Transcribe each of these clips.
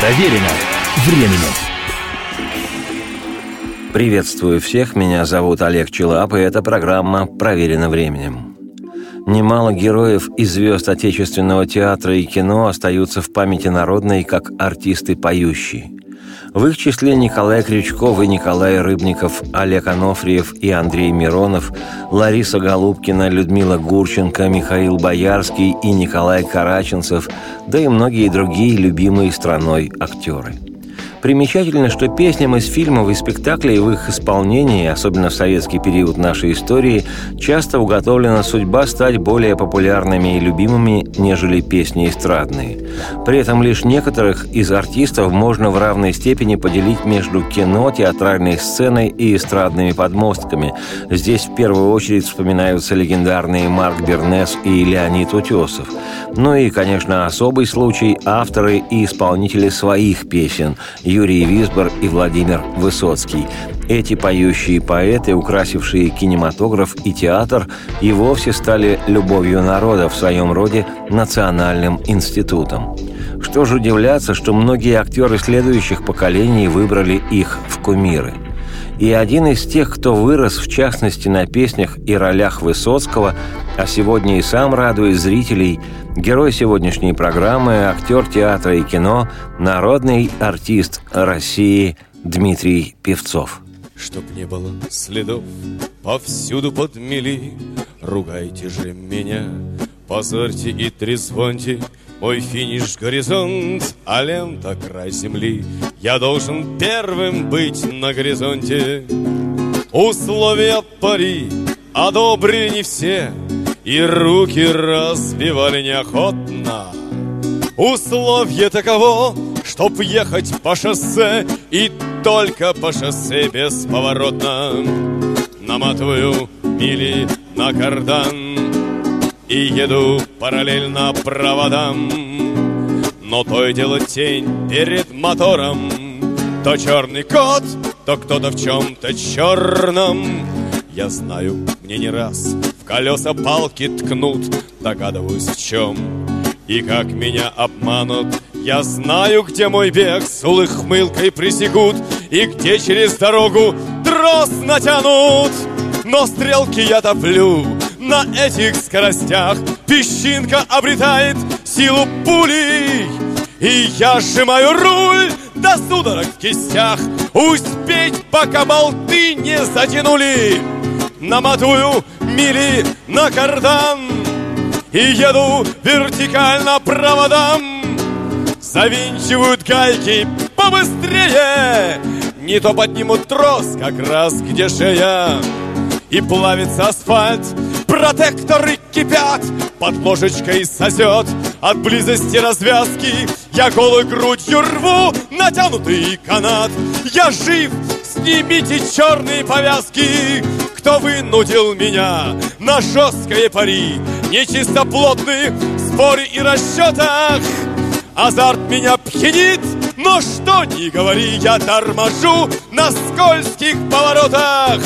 Проверено временем. Приветствую всех, меня зовут Олег Челап, и эта программа «Проверено временем». Немало героев и звезд отечественного театра и кино остаются в памяти народной как артисты поющие. В их числе Николай Крючков и Николай Рыбников, Олег Анофриев и Андрей Миронов, Лариса Голубкина, Людмила Гурченко, Михаил Боярский и Николай Караченцев, да и многие другие любимые страной актеры – Примечательно, что песням из фильмов и спектаклей в их исполнении, особенно в советский период нашей истории, часто уготовлена судьба стать более популярными и любимыми, нежели песни эстрадные. При этом лишь некоторых из артистов можно в равной степени поделить между кино, театральной сценой и эстрадными подмостками. Здесь в первую очередь вспоминаются легендарные Марк Бернес и Леонид Утесов. Ну и, конечно, особый случай – авторы и исполнители своих песен – Юрий Висбор и Владимир Высоцкий. Эти поющие поэты, украсившие кинематограф и театр, и вовсе стали любовью народа в своем роде национальным институтом. Что же удивляться, что многие актеры следующих поколений выбрали их в кумиры – и один из тех, кто вырос, в частности, на песнях и ролях Высоцкого, а сегодня и сам радует зрителей, герой сегодняшней программы, актер театра и кино, народный артист России Дмитрий Певцов. Чтоб не было следов, повсюду подмели, Ругайте же меня, позорьте и трезвоньте, мой финиш — горизонт, а лента — край земли. Я должен первым быть на горизонте. Условия пари одобрили не все, И руки разбивали неохотно. Условие таково, чтоб ехать по шоссе И только по шоссе бесповоротно Наматываю мили на кардан и еду параллельно проводам. Но то и дело тень перед мотором. То черный кот, то кто-то в чем-то черном Я знаю, мне не раз в колеса палки ткнут. Догадываюсь в чем и как меня обманут Я знаю, где мой бег. С улыхмылкой присекут И где через дорогу трос натянут. Но стрелки я топлю на этих скоростях. Песчинка обретает силу пули И я сжимаю руль до судорог в кистях. Успеть, пока болты не затянули Наматую мили на кардан И еду вертикально проводам. Завинчивают гайки побыстрее Не то поднимут трос как раз где шея И плавится асфальт Протекторы кипят, под ложечкой сосет. От близости развязки я голой грудью рву натянутый канат. Я жив, снимите черные повязки. Кто вынудил меня на жесткое пари? Нечистоплотные споры и расчетах. Азарт меня пьянит, но что ни говори Я торможу на скользких поворотах.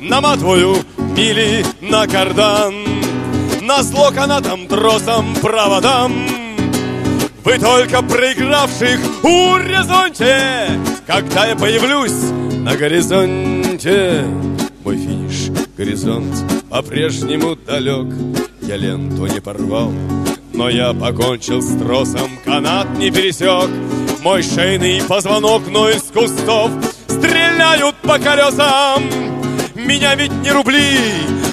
Наматываю мили на кардан. На зло канатом, тросом, проводам. Вы только проигравших у горизонте Когда я появлюсь на горизонте. Мой финиш, горизонт по-прежнему далек. Я ленту не порвал, но я покончил с тросом. Канат не пересек Мой шейный позвонок, но из кустов Стреляют по колесам меня ведь не рубли.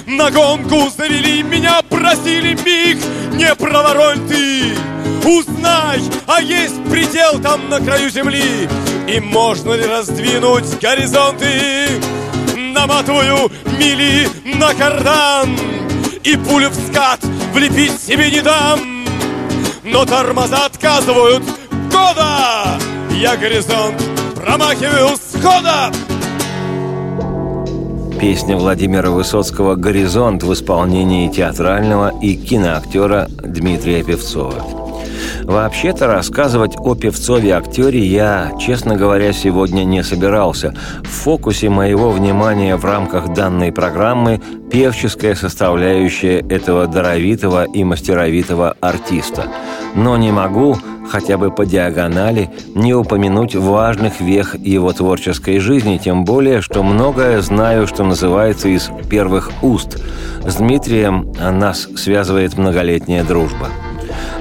На гонку завели, меня просили миг Не проворонь ты. Узнай, а есть предел там на краю земли. И можно ли раздвинуть горизонты? Наматываю мили на кардан И пулю в скат влепить себе не дам. Но тормоза отказывают. Года! Я горизонт промахиваю схода Песня Владимира Высоцкого «Горизонт» в исполнении театрального и киноактера Дмитрия Певцова. Вообще-то рассказывать о Певцове-актере я, честно говоря, сегодня не собирался. В фокусе моего внимания в рамках данной программы певческая составляющая этого даровитого и мастеровитого артиста. Но не могу хотя бы по диагонали, не упомянуть важных вех его творческой жизни, тем более, что многое знаю, что называется из первых уст. С Дмитрием нас связывает многолетняя дружба.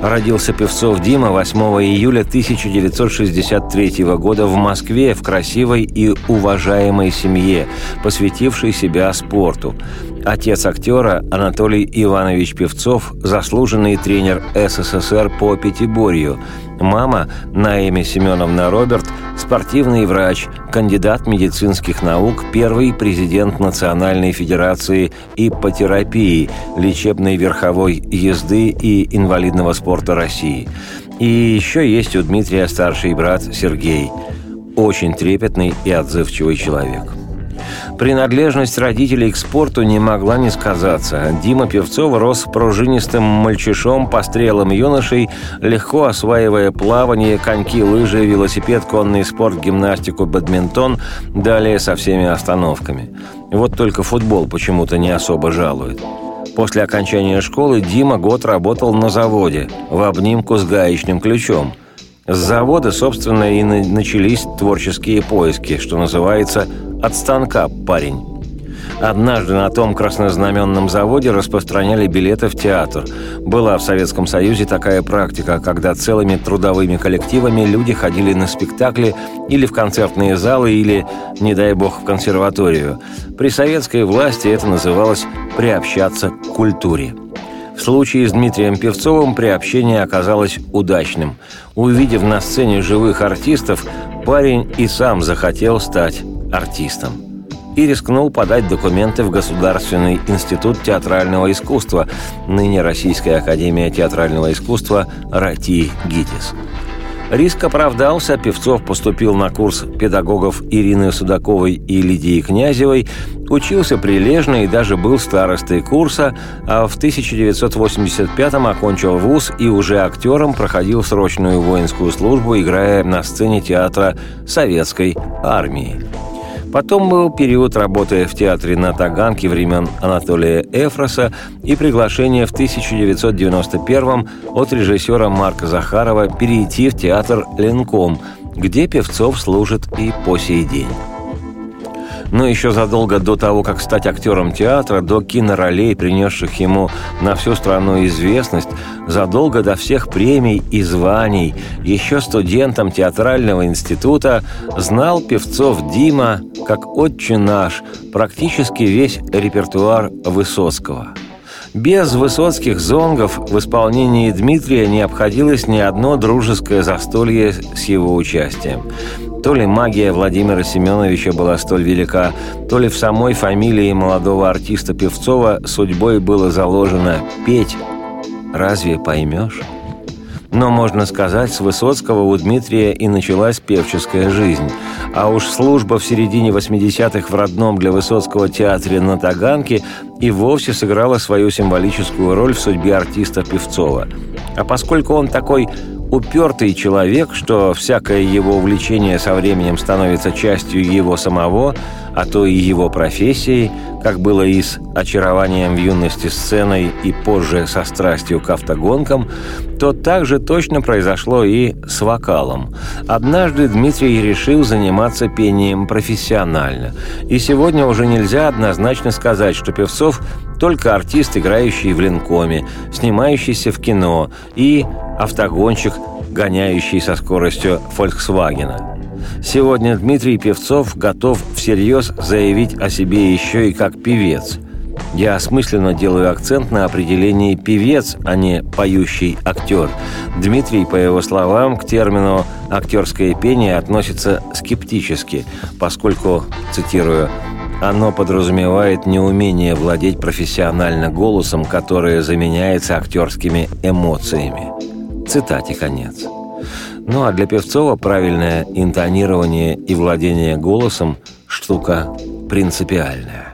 Родился Певцов Дима 8 июля 1963 года в Москве в красивой и уважаемой семье, посвятившей себя спорту. Отец актера Анатолий Иванович Певцов – заслуженный тренер СССР по пятиборью. Мама Наэми Семеновна Роберт – спортивный врач, кандидат медицинских наук, первый президент Национальной Федерации иппотерапии, лечебной верховой езды и инвалидного спорта России. И еще есть у Дмитрия старший брат Сергей. Очень трепетный и отзывчивый человек. Принадлежность родителей к спорту не могла не сказаться. Дима Певцов рос пружинистым мальчишом, пострелом юношей, легко осваивая плавание, коньки, лыжи, велосипед, конный спорт, гимнастику, бадминтон, далее со всеми остановками. Вот только футбол почему-то не особо жалует. После окончания школы Дима год работал на заводе, в обнимку с гаечным ключом – с завода, собственно, и начались творческие поиски, что называется «от станка, парень». Однажды на том краснознаменном заводе распространяли билеты в театр. Была в Советском Союзе такая практика, когда целыми трудовыми коллективами люди ходили на спектакли или в концертные залы, или, не дай бог, в консерваторию. При советской власти это называлось «приобщаться к культуре». В случае с Дмитрием Певцовым приобщение оказалось удачным. Увидев на сцене живых артистов, парень и сам захотел стать артистом. И рискнул подать документы в Государственный институт театрального искусства, ныне Российская академия театрального искусства «РАТИ ГИТИС». Риск оправдался, Певцов поступил на курс педагогов Ирины Судаковой и Лидии Князевой, учился прилежно и даже был старостой курса, а в 1985-м окончил вуз и уже актером проходил срочную воинскую службу, играя на сцене театра Советской армии. Потом был период работы в театре на Таганке времен Анатолия Эфроса и приглашение в 1991 от режиссера Марка Захарова перейти в театр «Ленком», где Певцов служит и по сей день. Но еще задолго до того, как стать актером театра, до киноролей, принесших ему на всю страну известность, задолго до всех премий и званий, еще студентом театрального института, знал певцов Дима, как отче наш, практически весь репертуар Высоцкого – без высоцких зонгов в исполнении Дмитрия не обходилось ни одно дружеское застолье с его участием. То ли магия Владимира Семеновича была столь велика, то ли в самой фамилии молодого артиста Певцова судьбой было заложено «петь». Разве поймешь? Но, можно сказать, с Высоцкого у Дмитрия и началась певческая жизнь. А уж служба в середине 80-х в родном для Высоцкого театре на Таганке и вовсе сыграла свою символическую роль в судьбе артиста Певцова. А поскольку он такой упертый человек, что всякое его увлечение со временем становится частью его самого, а то и его профессией, как было и с очарованием в юности сценой и позже со страстью к автогонкам, то так же точно произошло и с вокалом. Однажды Дмитрий решил заниматься пением профессионально. И сегодня уже нельзя однозначно сказать, что Певцов только артист, играющий в линкоме, снимающийся в кино и автогонщик, гоняющий со скоростью «Фольксвагена». Сегодня Дмитрий Певцов готов всерьез заявить о себе еще и как певец. Я осмысленно делаю акцент на определении «певец», а не «поющий актер». Дмитрий, по его словам, к термину «актерское пение» относится скептически, поскольку, цитирую, оно подразумевает неумение владеть профессионально голосом, которое заменяется актерскими эмоциями. Цитате конец. Ну а для Певцова правильное интонирование и владение голосом – штука принципиальная.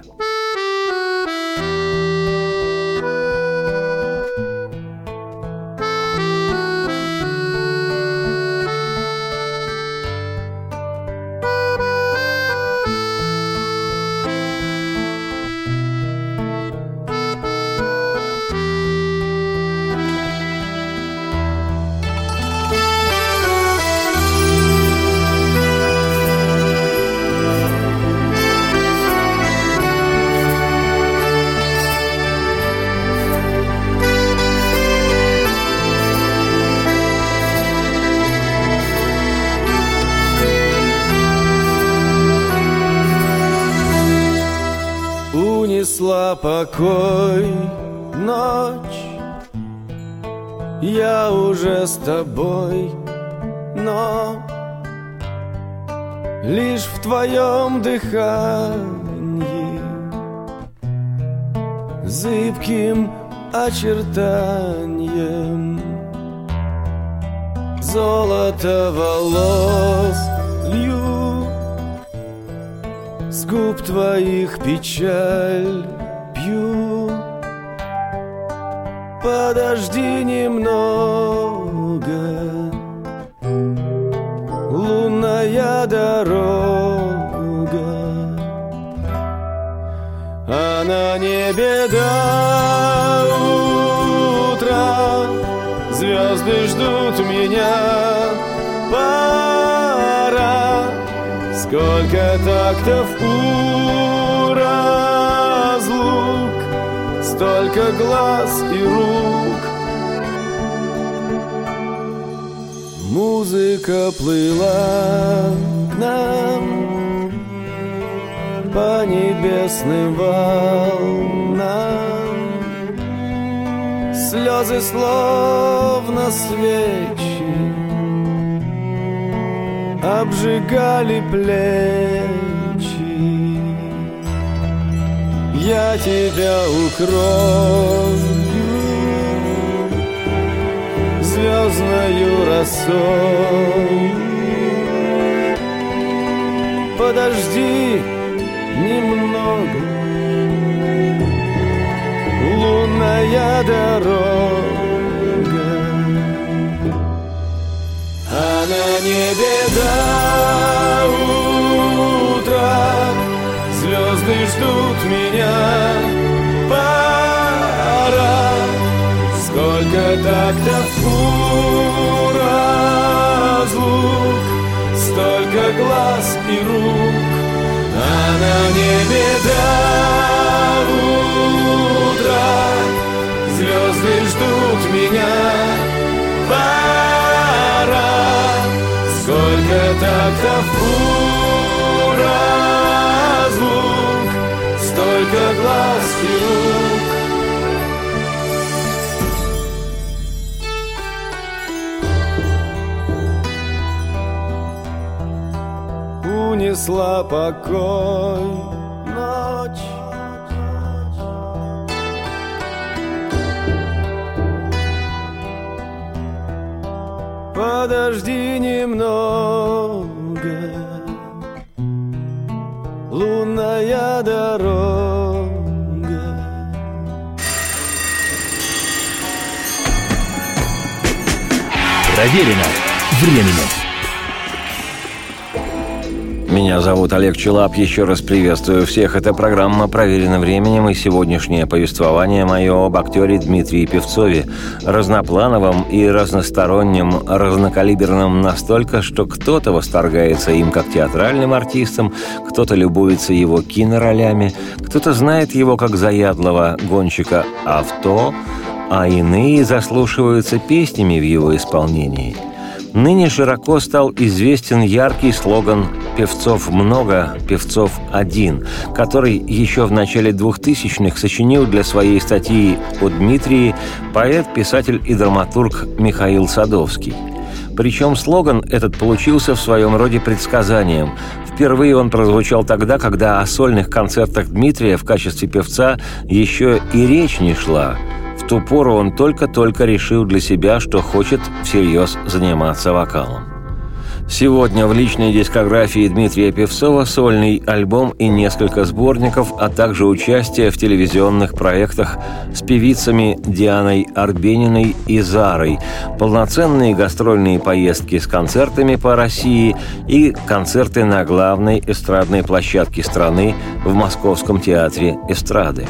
До утра. Звезды ждут меня. Пора, сколько тактов у разлук, столько глаз и рук. Музыка плыла к нам По небесным волнам Слезы словно свечи Обжигали плечи Я тебя укрою звездною росой. Подожди лунная дорога, а на небе до утра звезды ждут меня. Пора. Сколько тактов у разлук, Столько глаз и рук, А на небе до утра Звезды ждут меня, пора. Сколько тактов у разлук, Столько глаз и рук, унесла покой Подожди немного, лунная дорога. Проверено временем. Меня зовут Олег Челап. Еще раз приветствую всех. Это программа «Проверено временем» и сегодняшнее повествование мое об актере Дмитрии Певцове. Разноплановом и разностороннем, разнокалиберном настолько, что кто-то восторгается им как театральным артистом, кто-то любуется его киноролями, кто-то знает его как заядлого гонщика авто, а иные заслушиваются песнями в его исполнении – Ныне широко стал известен яркий слоган «Певцов много, певцов один», который еще в начале 2000-х сочинил для своей статьи о Дмитрии поэт, писатель и драматург Михаил Садовский. Причем слоган этот получился в своем роде предсказанием. Впервые он прозвучал тогда, когда о сольных концертах Дмитрия в качестве певца еще и речь не шла – в ту пору он только-только решил для себя, что хочет всерьез заниматься вокалом. Сегодня в личной дискографии Дмитрия Певцова сольный альбом и несколько сборников, а также участие в телевизионных проектах с певицами Дианой Арбениной и Зарой, полноценные гастрольные поездки с концертами по России и концерты на главной эстрадной площадке страны в Московском театре эстрады.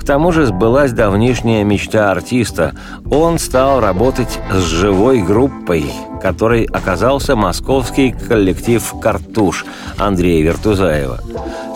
К тому же сбылась давнишняя мечта артиста. Он стал работать с живой группой, которой оказался московский коллектив «Картуш» Андрея Вертузаева.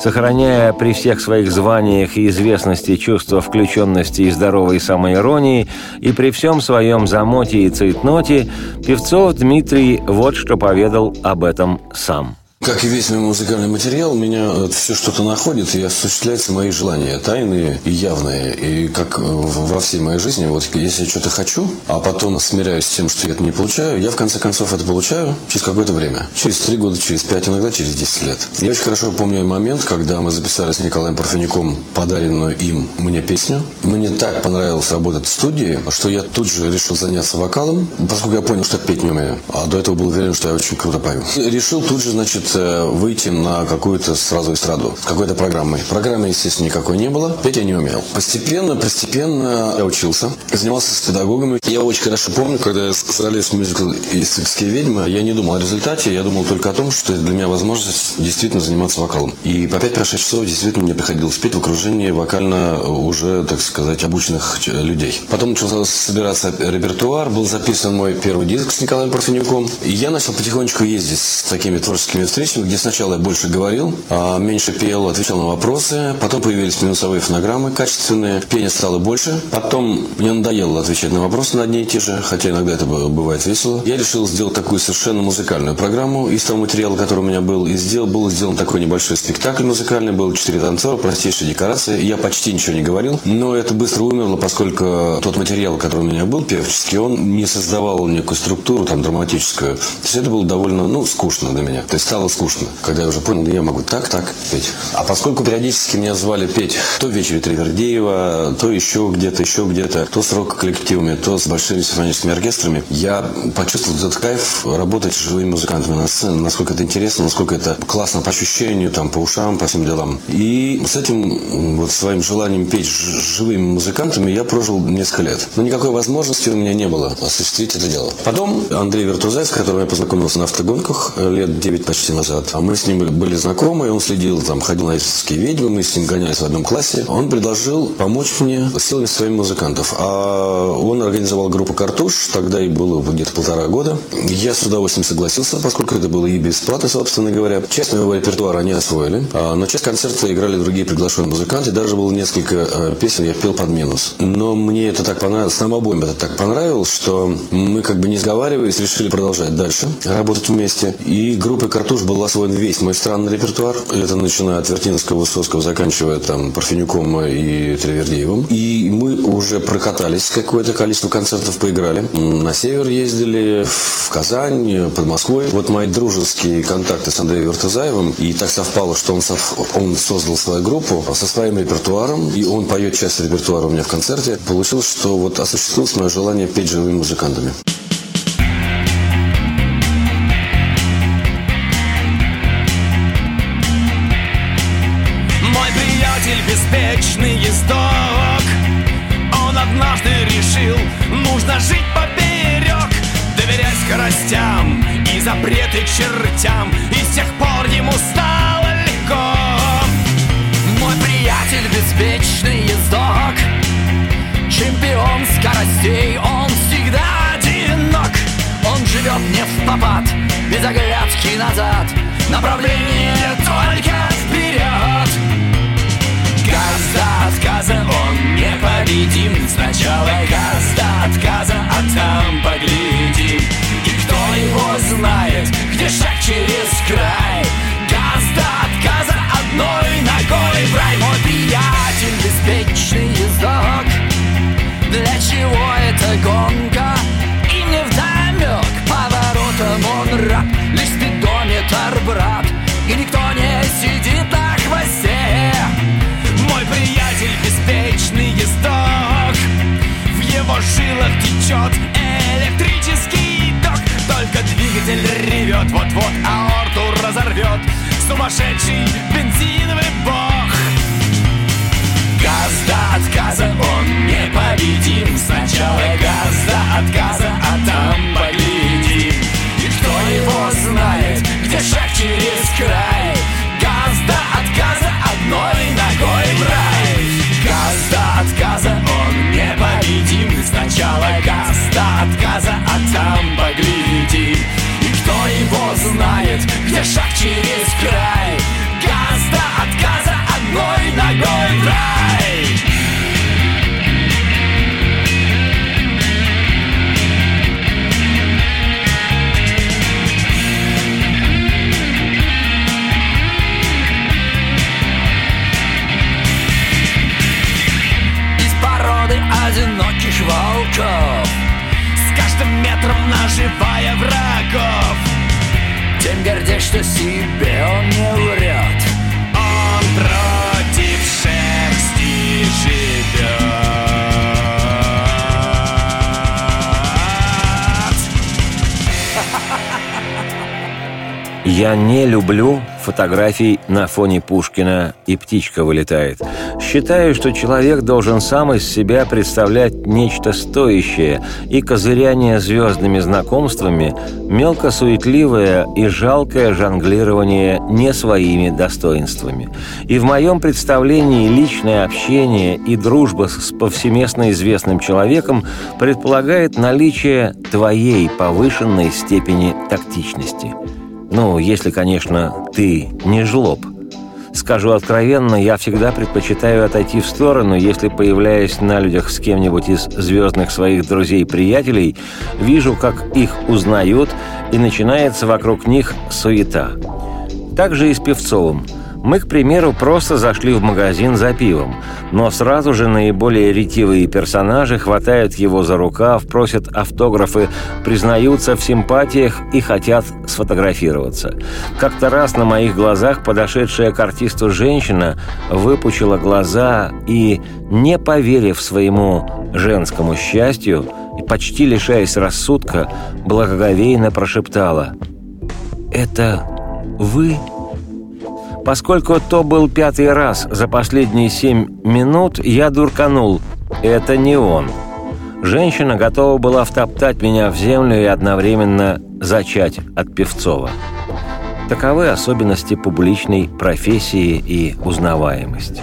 Сохраняя при всех своих званиях и известности чувство включенности и здоровой самоиронии, и при всем своем замоте и цейтноте, Певцов Дмитрий вот что поведал об этом сам – Как и весь мой музыкальный материал, меня все что-то находит и осуществляются мои желания, тайные и явные. И как во всей моей жизни, вот если я что-то хочу, а потом смиряюсь с тем, что я это не получаю, я в конце концов это получаю через какое-то время. Через три года, через пять, иногда через десять лет. Я очень хорошо помню момент, когда мы записали с Николаем Парфенюком подаренную им мне песню. Мне так понравилось работать в студии, что я тут же решил заняться вокалом, поскольку я понял, что петь не умею. А до этого был уверен, что я очень круто пою. Решил тут же, значит, Э, выйти на какую-то сразу эстраду с какой-то программой. Программы, естественно, никакой не было. Петь я не умел. Постепенно, постепенно я учился, занимался с педагогами. Я очень хорошо помню, когда в мюзикл «Иссыкские ведьмы», я не думал о результате, я думал только о том, что для меня возможность действительно заниматься вокалом. И по 5-6 часов действительно мне приходилось петь в окружении вокально уже, так сказать, обученных людей. Потом начал собираться репертуар, был записан мой первый диск с Николаем Парфенюком. И я начал потихонечку ездить с такими творческими встречами, встречах, где сначала я больше говорил, а меньше пел, отвечал на вопросы. Потом появились минусовые фонограммы качественные. Пение стало больше. Потом мне надоело отвечать на вопросы на одни и те же, хотя иногда это бывает весело. Я решил сделать такую совершенно музыкальную программу из того материала, который у меня был. И сделал, был сделан такой небольшой спектакль музыкальный. Было четыре танцора, простейшие декорации. Я почти ничего не говорил. Но это быстро умерло, поскольку тот материал, который у меня был, певческий, он не создавал некую структуру там драматическую. То есть это было довольно, ну, скучно для меня. То есть стало скучно, когда я уже понял, я могу так, так петь. А поскольку периодически меня звали петь то в вечере Тривердеева, то еще где-то, еще где-то, то с рок-коллективами, то с большими симфоническими оркестрами, я почувствовал этот кайф работать с живыми музыкантами на сцене, насколько это интересно, насколько это классно по ощущению, там, по ушам, по всем делам. И с этим вот своим желанием петь с живыми музыкантами я прожил несколько лет. Но никакой возможности у меня не было осуществить это дело. Потом Андрей Вертузай, с которым я познакомился на автогонках лет 9 почти назад, назад. А мы с ним были знакомы, он следил, там, ходил на истинские ведьмы, мы с ним гонялись в одном классе. Он предложил помочь мне с силами своих музыкантов. А он организовал группу «Картуш», тогда и было где-то полтора года. Я с удовольствием согласился, поскольку это было и бесплатно, собственно говоря. Часть моего репертуара они освоили, а на часть концерта играли другие приглашенные музыканты. Даже было несколько э, песен, я пел под минус. Но мне это так понравилось, нам обоим это так понравилось, что мы как бы не сговариваясь, решили продолжать дальше работать вместе. И группа «Картуш» был освоен весь мой странный репертуар. Это начиная от Вертинского, Высоцкого, заканчивая там Парфенюком и Тревердеевым. И мы уже прокатались какое-то количество концертов, поиграли. На север ездили, в Казань, под Москвой. Вот мои дружеские контакты с Андреем Вертузаевым. И так совпало, что он, сов... он создал свою группу со своим репертуаром. И он поет часть репертуара у меня в концерте. Получилось, что вот осуществилось мое желание петь живыми музыкантами. Запреты чертям И с тех пор ему стало легко. Мой приятель беспечный ездок Чемпион скоростей, он всегда одинок. Он живет не в попад, без оглядки назад Направление только вперед. Газ до отказа, он непобедим Сначала газ отказа, а там поглядим. И кто его знает, где шаг через край. Газ до отказа, одной ногой. В Мой приятель, беспечный ездок Для чего эта гонка? И не вдомек поворотом он раб Лишь спидометр брат И никто не сидит на хвосте. Мой приятель беспечный ездок В его жилах течет двигатель ревет, вот-вот аорту разорвет. Сумасшедший бензиновый бог. Газ до отказа, он непобедим Сначала газ до отказа, а там поглядим И кто его знает, где шаг через край? Газ до отказа, одной ногой в рай. Газ до отказа, он непобедим Сначала газ Шаг через край. Газ до отказа одной ногой в рай. Из породы одиноких волков С каждым метром наживая врагов гордясь, что себе он не врет Он против шерсти живет Я не люблю фотографий на фоне Пушкина и птичка вылетает. Считаю, что человек должен сам из себя представлять нечто стоящее, и козыряние звездными знакомствами – мелкосуетливое и жалкое жонглирование не своими достоинствами. И в моем представлении личное общение и дружба с повсеместно известным человеком предполагает наличие твоей повышенной степени тактичности – ну, если, конечно, ты не жлоб. Скажу откровенно, я всегда предпочитаю отойти в сторону, если, появляясь на людях с кем-нибудь из звездных своих друзей-приятелей, вижу, как их узнают, и начинается вокруг них суета. Так же и с Певцовым – мы, к примеру, просто зашли в магазин за пивом, но сразу же наиболее ретивые персонажи хватают его за рукав, просят автографы, признаются в симпатиях и хотят сфотографироваться. Как-то раз на моих глазах подошедшая к артисту женщина выпучила глаза и, не поверив своему женскому счастью и почти лишаясь рассудка, благоговейно прошептала «Это вы?» Поскольку то был пятый раз за последние семь минут, я дурканул. Это не он. Женщина готова была втоптать меня в землю и одновременно зачать от Певцова. Таковы особенности публичной профессии и узнаваемости.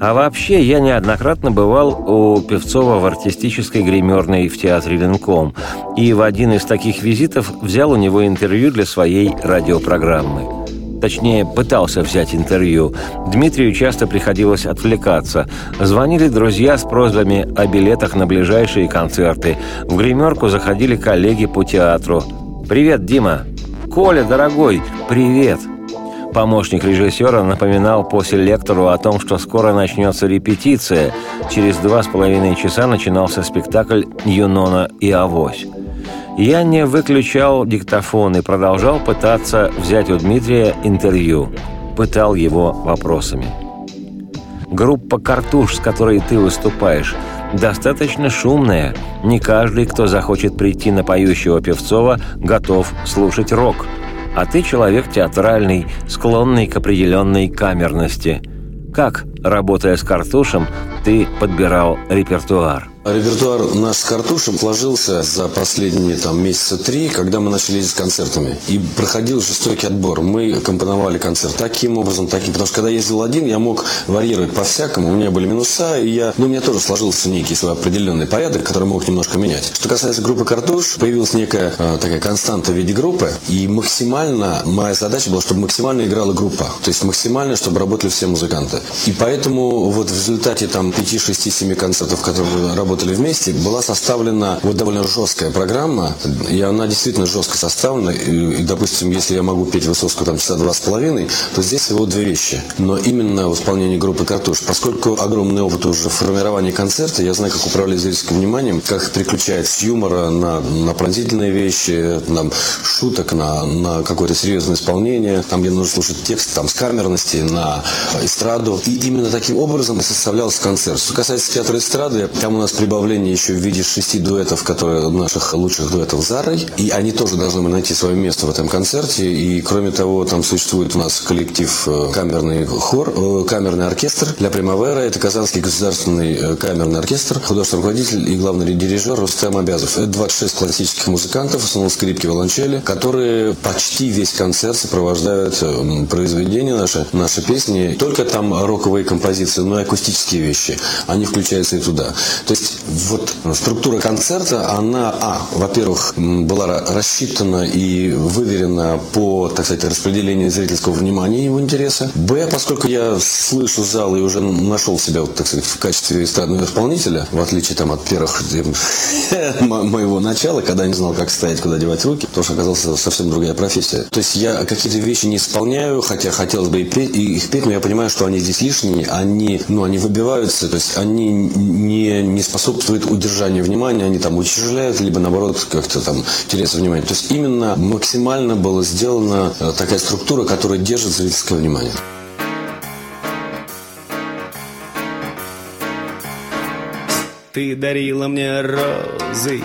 А вообще, я неоднократно бывал у Певцова в артистической гримерной в театре «Ленком» и в один из таких визитов взял у него интервью для своей радиопрограммы. Точнее, пытался взять интервью. Дмитрию часто приходилось отвлекаться. Звонили друзья с просьбами о билетах на ближайшие концерты. В гримерку заходили коллеги по театру. «Привет, Дима!» «Коля, дорогой, привет!» Помощник режиссера напоминал по селектору о том, что скоро начнется репетиция. Через два с половиной часа начинался спектакль «Юнона и Авось». Я не выключал диктофон и продолжал пытаться взять у Дмитрия интервью. Пытал его вопросами. Группа «Картуш», с которой ты выступаешь, достаточно шумная. Не каждый, кто захочет прийти на поющего Певцова, готов слушать рок. А ты человек театральный, склонный к определенной камерности. Как, работая с «Картушем», ты подбирал репертуар? Репертуар наш с Картушем сложился за последние там, месяца три, когда мы начали ездить с концертами. И проходил жестокий отбор. Мы компоновали концерт таким образом, таким. Потому что когда ездил один, я мог варьировать по-всякому. У меня были минуса, и я, ну, у меня тоже сложился некий свой определенный порядок, который мог немножко менять. Что касается группы Картуш, появилась некая э, такая константа в виде группы. И максимально, моя задача была, чтобы максимально играла группа. То есть максимально, чтобы работали все музыканты. И поэтому вот в результате там 5, 6, 7 концертов, которые мы работали, вместе, была составлена вот довольно жесткая программа, и она действительно жестко составлена. И, и допустим, если я могу петь Высоцкую там часа два с половиной, то здесь всего две вещи. Но именно в исполнении группы «Картуш», поскольку огромный опыт уже в формировании концерта, я знаю, как управлять зрительским вниманием, как переключать с юмора на, на пронзительные вещи, на шуток, на, на какое-то серьезное исполнение, там, где нужно слушать текст, там, с камерности, на эстраду. И именно таким образом составлялся концерт. Что касается театра эстрады, там у нас прибавление еще в виде шести дуэтов, которые наших лучших дуэтов Зарой. И они тоже должны найти свое место в этом концерте. И кроме того, там существует у нас коллектив э, камерный хор, э, камерный оркестр для Примавера. Это Казанский государственный э, камерный оркестр, художественный руководитель и главный дирижер Рустем Абязов. Это 26 классических музыкантов, в основном скрипки, виолончели, которые почти весь концерт сопровождают произведения наши, наши песни. Только там роковые композиции, но и акустические вещи. Они включаются и туда. То есть вот структура концерта, она, а, во-первых, была рассчитана и выверена по, так сказать, распределению зрительского внимания и его интереса. Б, поскольку я слышу зал и уже нашел себя, вот, так сказать, в качестве эстрадного исполнителя, в отличие там от первых моего начала, когда я не знал, как стоять, куда девать руки, потому что оказалась совсем другая профессия. То есть я какие-то вещи не исполняю, хотя хотелось бы и, петь, их петь, но я понимаю, что они здесь лишние, они, ну, они выбиваются, то есть они не, не способны способствует удержанию внимания, они там утяжеляют, либо наоборот как-то там теряется внимание. То есть именно максимально была сделана э, такая структура, которая держит зрительское внимание. Ты дарила мне розы,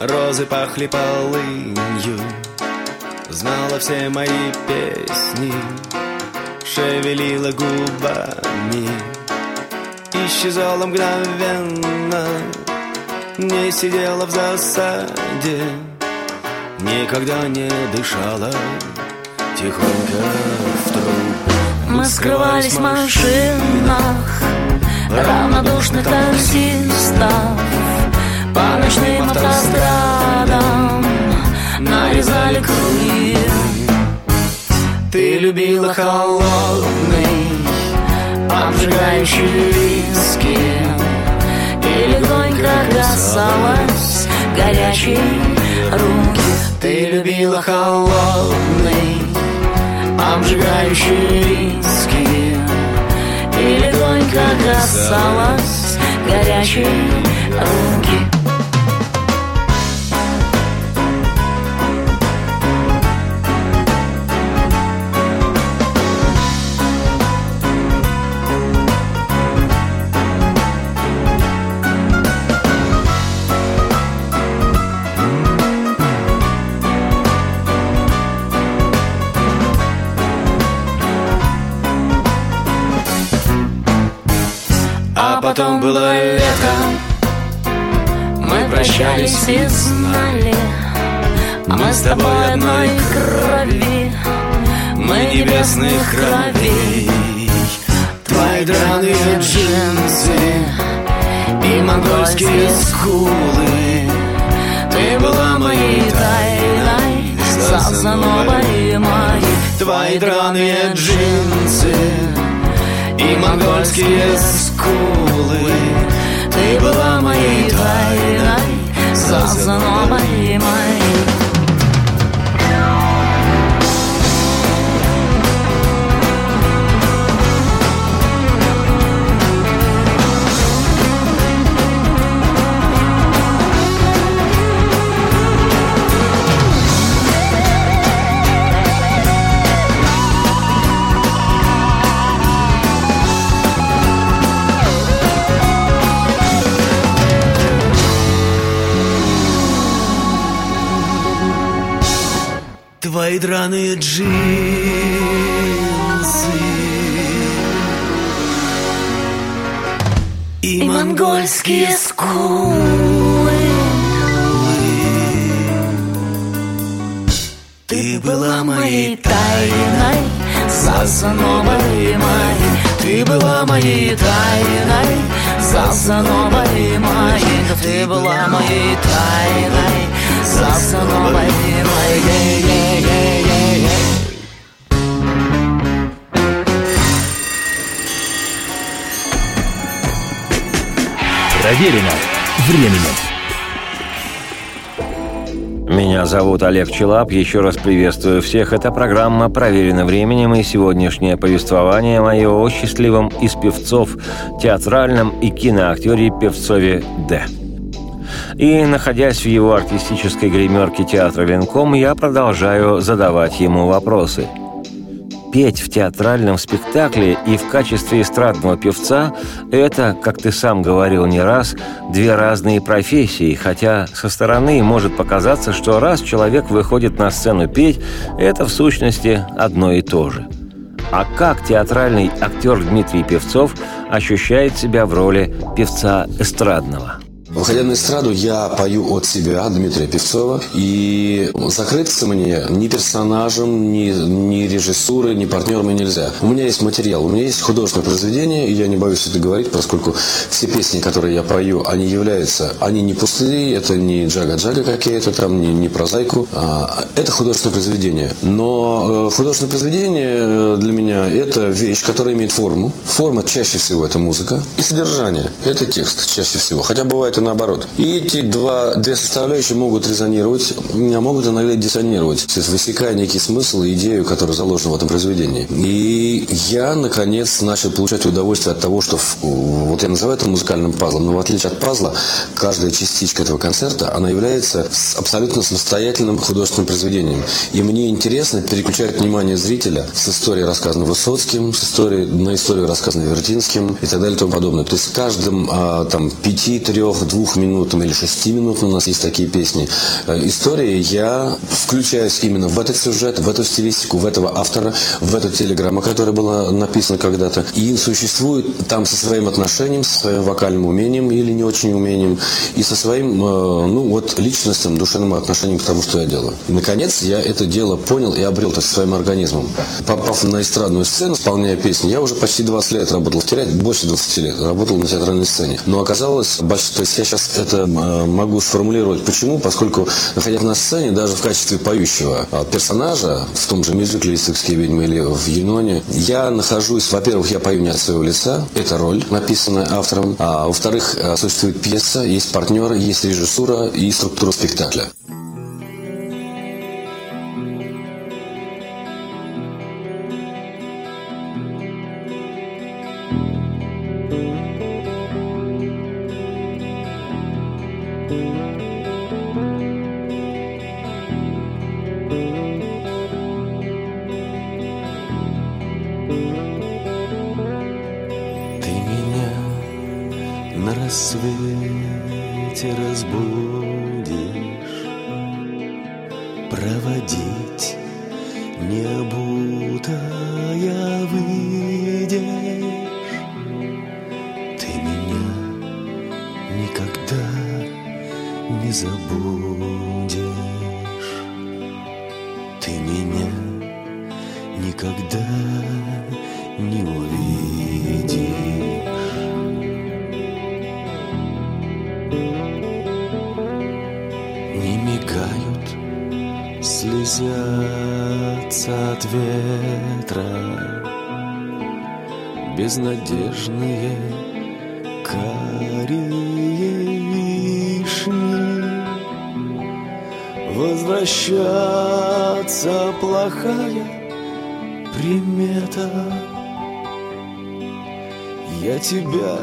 розы пахли полынью, Знала все мои песни, шевелила губами, Исчезала мгновенно, не сидела в засаде, Никогда не дышала тихонько в труп. Мы скрывались в машинах равнодушных таксистов. По ночным автострадам нарезали круги Ты любила холодный, обжигающий виски И легонько касалась горячей руки? Ты любила холодный, обжигающий виски И легонько касалась горячей руки потом было лето, Мы прощались и знали Мы с тобой одной крови мы небесных кровей. Твои драные джинсы и монгольские скулы. Ты была моей тайной, Зазановой моей. Твои драные джинсы и монгольские скулы Ты была моей тайной Зазановой моей Твои драные джинсы. И И монгольские скулы. Ты была моей Тайной Зазановой моей Ты была моей Тайной Зазановой моей Ты была моей тайной Зазановой моей Проверено временем. Меня зовут Олег Челап. Еще раз приветствую всех. Это программа «Проверено временем» и сегодняшнее повествование мое о счастливом из певцов, театральном и киноактере Певцове Д. И, находясь в его артистической гримерке театра «Ленком», я продолжаю задавать ему вопросы – петь в театральном спектакле и в качестве эстрадного певца – это, как ты сам говорил не раз, две разные профессии, хотя со стороны может показаться, что раз человек выходит на сцену петь, это в сущности одно и то же. А как театральный актер Дмитрий Певцов ощущает себя в роли певца эстрадного – Выходя на эстраду, я пою от себя, Дмитрия Певцова, и закрыться мне ни персонажем, ни, ни режиссурой, ни партнерами нельзя. У меня есть материал, у меня есть художественное произведение, и я не боюсь это говорить, поскольку все песни, которые я пою, они являются, они не пустые, это не джага-джага какие-то там, не, не прозайку, а, это художественное произведение. Но э, художественное произведение для меня это вещь, которая имеет форму. Форма чаще всего это музыка, и содержание это текст чаще всего. Хотя бывает иногда наоборот. И эти два, две составляющие могут резонировать, а могут иногда диссонировать, то есть высекая некий смысл и идею, которая заложена в этом произведении. И я, наконец, начал получать удовольствие от того, что, вот я называю это музыкальным пазлом, но в отличие от пазла, каждая частичка этого концерта, она является абсолютно самостоятельным художественным произведением. И мне интересно переключать внимание зрителя с истории, рассказанной Высоцким, с истории, на историю, рассказанной Вертинским и так далее и тому подобное. То есть каждым а, там пяти, трех, двух минутам или шести минутам у нас есть такие песни. Э, истории я включаюсь именно в этот сюжет, в эту стилистику, в этого автора, в эту телеграмму, которая была написана когда-то. И существует там со своим отношением, со своим вокальным умением или не очень умением, и со своим, э, ну вот, личностным, душевным отношением к тому, что я делаю. И, наконец, я это дело понял и обрел так своим организмом. Попав на эстрадную сцену, исполняя песни, я уже почти 20 лет работал в театре, больше 20 лет работал на театральной сцене. Но оказалось, я сейчас это могу сформулировать. Почему? Поскольку, находясь на сцене, даже в качестве поющего а, персонажа, в том же мюзикле «Истокские ведьмы» или в «Юноне», я нахожусь, во-первых, я пою не от своего лица, это роль, написанная автором, а во-вторых, существует пьеса, есть партнеры, есть режиссура и структура спектакля. Безнадежные карие вишни. Возвращаться плохая примета. Я тебя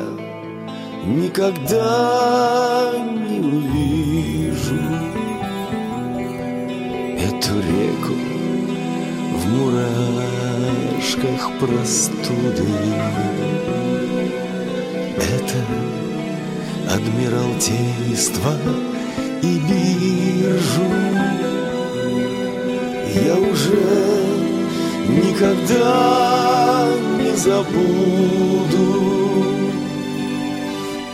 никогда не увижу. Эту реку мурашках простуды. Это адмиралтейство и биржу. Я уже никогда не забуду.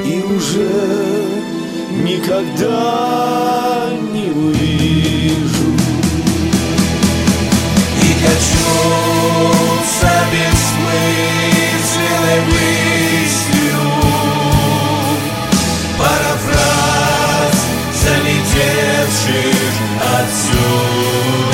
И уже никогда не увижу Парафраз залетевших отсюда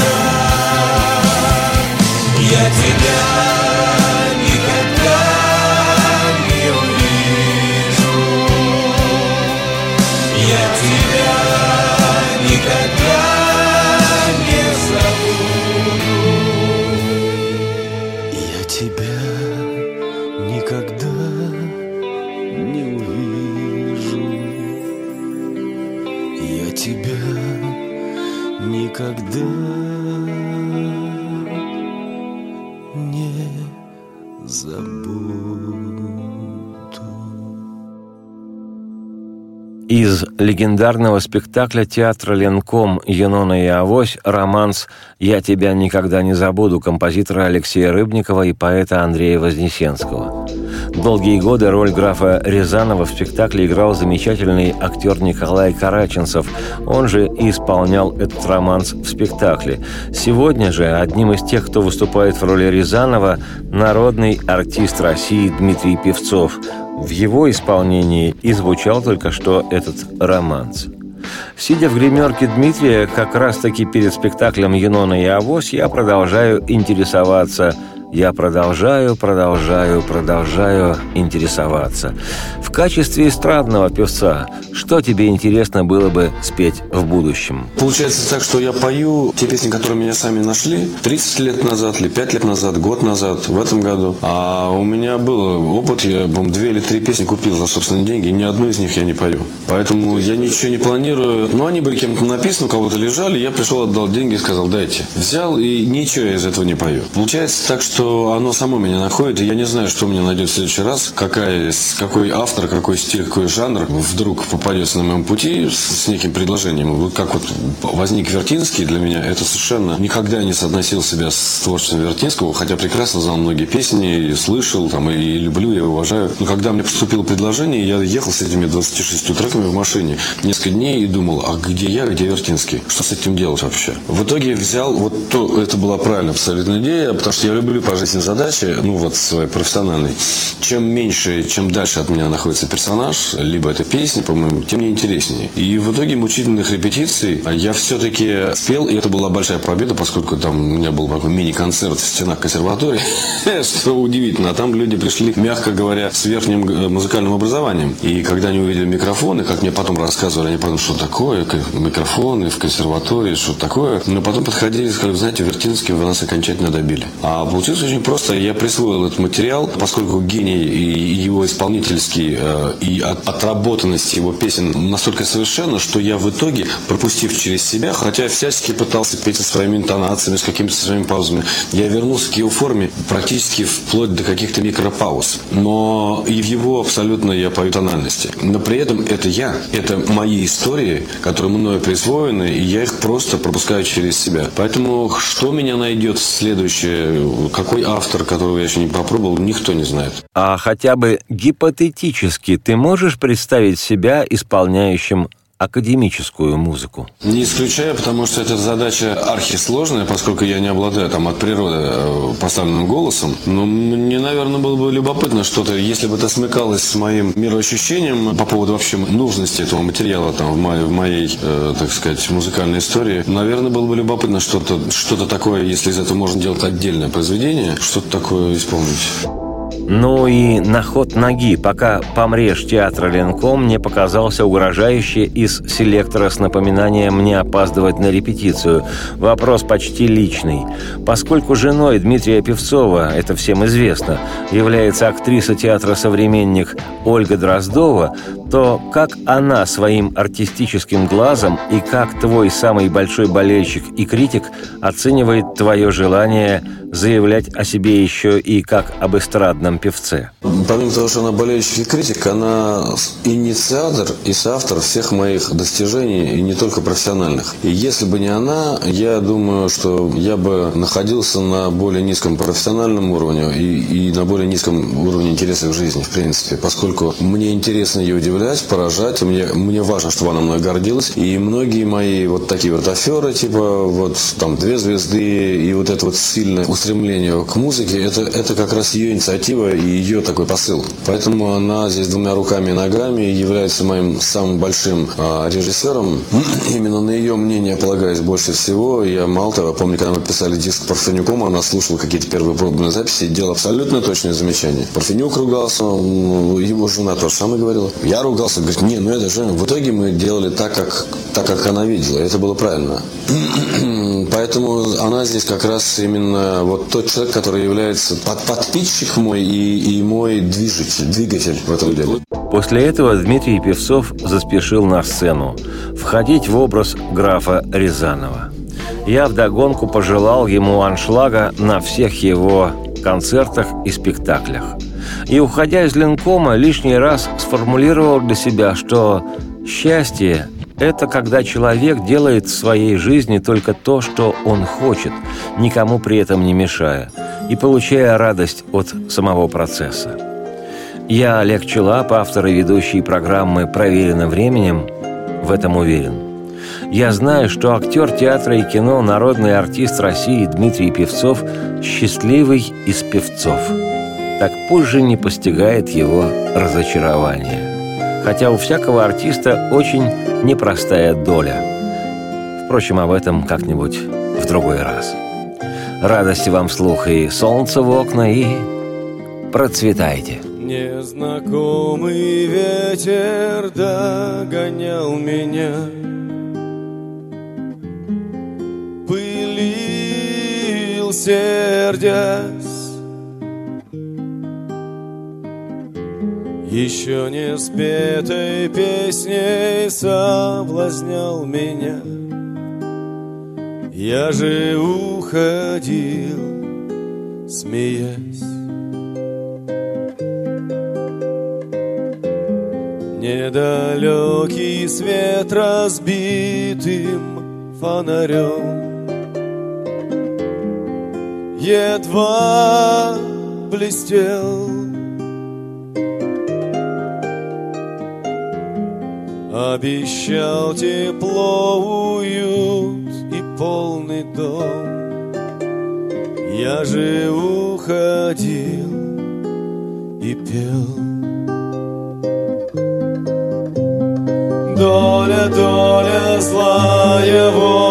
Из легендарного спектакля театра «Ленком» Юнона и Авось романс «Я тебя никогда не забуду» композитора Алексея Рыбникова и поэта Андрея Вознесенского. Долгие годы роль графа Рязанова в спектакле играл замечательный актер Николай Караченцев. Он же и исполнял этот романс в спектакле. Сегодня же одним из тех, кто выступает в роли Рязанова, народный артист России Дмитрий Певцов. В его исполнении и звучал только что этот романс. Сидя в гримерке Дмитрия, как раз-таки перед спектаклем «Юнона и Авось», я продолжаю интересоваться я продолжаю, продолжаю, продолжаю интересоваться. В качестве эстрадного певца, что тебе интересно было бы спеть в будущем? Получается так, что я пою те песни, которые меня сами нашли 30 лет назад или 5 лет назад, год назад, в этом году. А у меня был опыт, я, по две или три песни купил за собственные деньги, и ни одну из них я не пою. Поэтому я ничего не планирую. Но они были кем-то написаны, у кого-то лежали, я пришел, отдал деньги и сказал, дайте. Взял, и ничего я из этого не пою. Получается так, что что оно само меня находит, и я не знаю, что мне найдет в следующий раз, какая, какой автор, какой стиль, какой жанр вдруг попадется на моем пути с, с неким предложением. Как вот возник Вертинский для меня, это совершенно никогда не соотносил себя с творчеством Вертинского, хотя прекрасно знал многие песни, и слышал, там, и люблю, и уважаю. Но когда мне поступило предложение, я ехал с этими 26 треками в машине несколько дней и думал, а где я, где Вертинский? Что с этим делать вообще? В итоге взял, вот то, это была правильная абсолютно идея, потому что я люблю по жизни задачи, ну вот своей профессиональной, чем меньше, чем дальше от меня находится персонаж, либо это песня, по-моему, тем мне интереснее. И в итоге мучительных репетиций я все-таки спел, и это была большая победа, поскольку там у меня был такой мини-концерт в стенах консерватории, что удивительно, а там люди пришли, мягко говоря, с верхним э, музыкальным образованием. И когда они увидели микрофоны, как мне потом рассказывали, они потом, что такое, микрофоны в консерватории, что такое. Но потом подходили и сказали, знаете, Вертинский вы нас окончательно добили. А получилось очень просто. Я присвоил этот материал, поскольку гений и его исполнительский э, и отработанность его песен настолько совершенно, что я в итоге, пропустив через себя, хотя всячески пытался петь со своими интонациями, с какими-то своими паузами, я вернулся к его форме практически вплоть до каких-то микропауз. Но и в его абсолютно я пою тональности. Но при этом это я, это мои истории, которые мною присвоены, и я их просто пропускаю через себя. Поэтому что меня найдет следующее, какой автор, которого я еще не попробовал, никто не знает. А хотя бы гипотетически ты можешь представить себя исполняющим академическую музыку? Не исключаю, потому что эта задача архисложная, поскольку я не обладаю там от природы э, поставленным голосом. Но мне, наверное, было бы любопытно что-то, если бы это смыкалось с моим мироощущением по поводу вообще нужности этого материала там в моей, в моей э, так сказать, музыкальной истории. Наверное, было бы любопытно что-то что такое, если из этого можно делать отдельное произведение, что-то такое исполнить. Ну и на ход ноги, пока помрешь театра Ленком, мне показался угрожающий из селектора с напоминанием не опаздывать на репетицию. Вопрос почти личный. Поскольку женой Дмитрия Певцова, это всем известно, является актриса театра «Современник» Ольга Дроздова, то как она своим артистическим глазом и как твой самый большой болельщик и критик оценивает твое желание заявлять о себе еще и как об эстрадном певце? Помимо того, что она болельщик критик, она инициатор и соавтор всех моих достижений, и не только профессиональных. И если бы не она, я думаю, что я бы находился на более низком профессиональном уровне и, и на более низком уровне интереса в жизни, в принципе, поскольку мне интересно ее удивлять, поражать, мне, мне важно, чтобы она мной гордилась. И многие мои вот такие вот аферы, типа вот там две звезды и вот это вот сильное стремление к музыке, это, это как раз ее инициатива и ее такой посыл. Поэтому она здесь двумя руками и ногами является моим самым большим а, режиссером. Именно на ее мнение полагаюсь больше всего. Я мало того, помню, когда мы писали диск Парфенюком, она слушала какие-то первые пробные записи и делала абсолютно точные замечания. Парфенюк ругался, его жена тоже самое говорила. Я ругался, говорит, не, ну это же... В итоге мы делали так, как, так, как она видела. Это было правильно. Поэтому она здесь как раз именно вот тот человек, который является под, подписчик мой и, и мой движитель, двигатель в этом деле. После этого Дмитрий Певцов заспешил на сцену, входить в образ графа Рязанова. Я вдогонку пожелал ему аншлага на всех его концертах и спектаклях. И, уходя из Ленкома, лишний раз сформулировал для себя, что счастье это когда человек делает в своей жизни только то, что он хочет, никому при этом не мешая, и получая радость от самого процесса. Я, Олег Челап, автор и ведущий программы «Проверено временем», в этом уверен. Я знаю, что актер театра и кино, народный артист России Дмитрий Певцов – счастливый из певцов. Так позже не постигает его разочарование. Хотя у всякого артиста очень непростая доля. Впрочем, об этом как-нибудь в другой раз. Радости вам слух и солнце в окна, и процветайте. Незнакомый ветер догонял меня Пылил, сердясь Еще не спетой песней соблазнял меня. Я же уходил, смеясь. Недалекий свет разбитым фонарем Едва блестел Обещал тепло, уют и полный дом. Я же уходил и пел. Доля, доля, злая воля,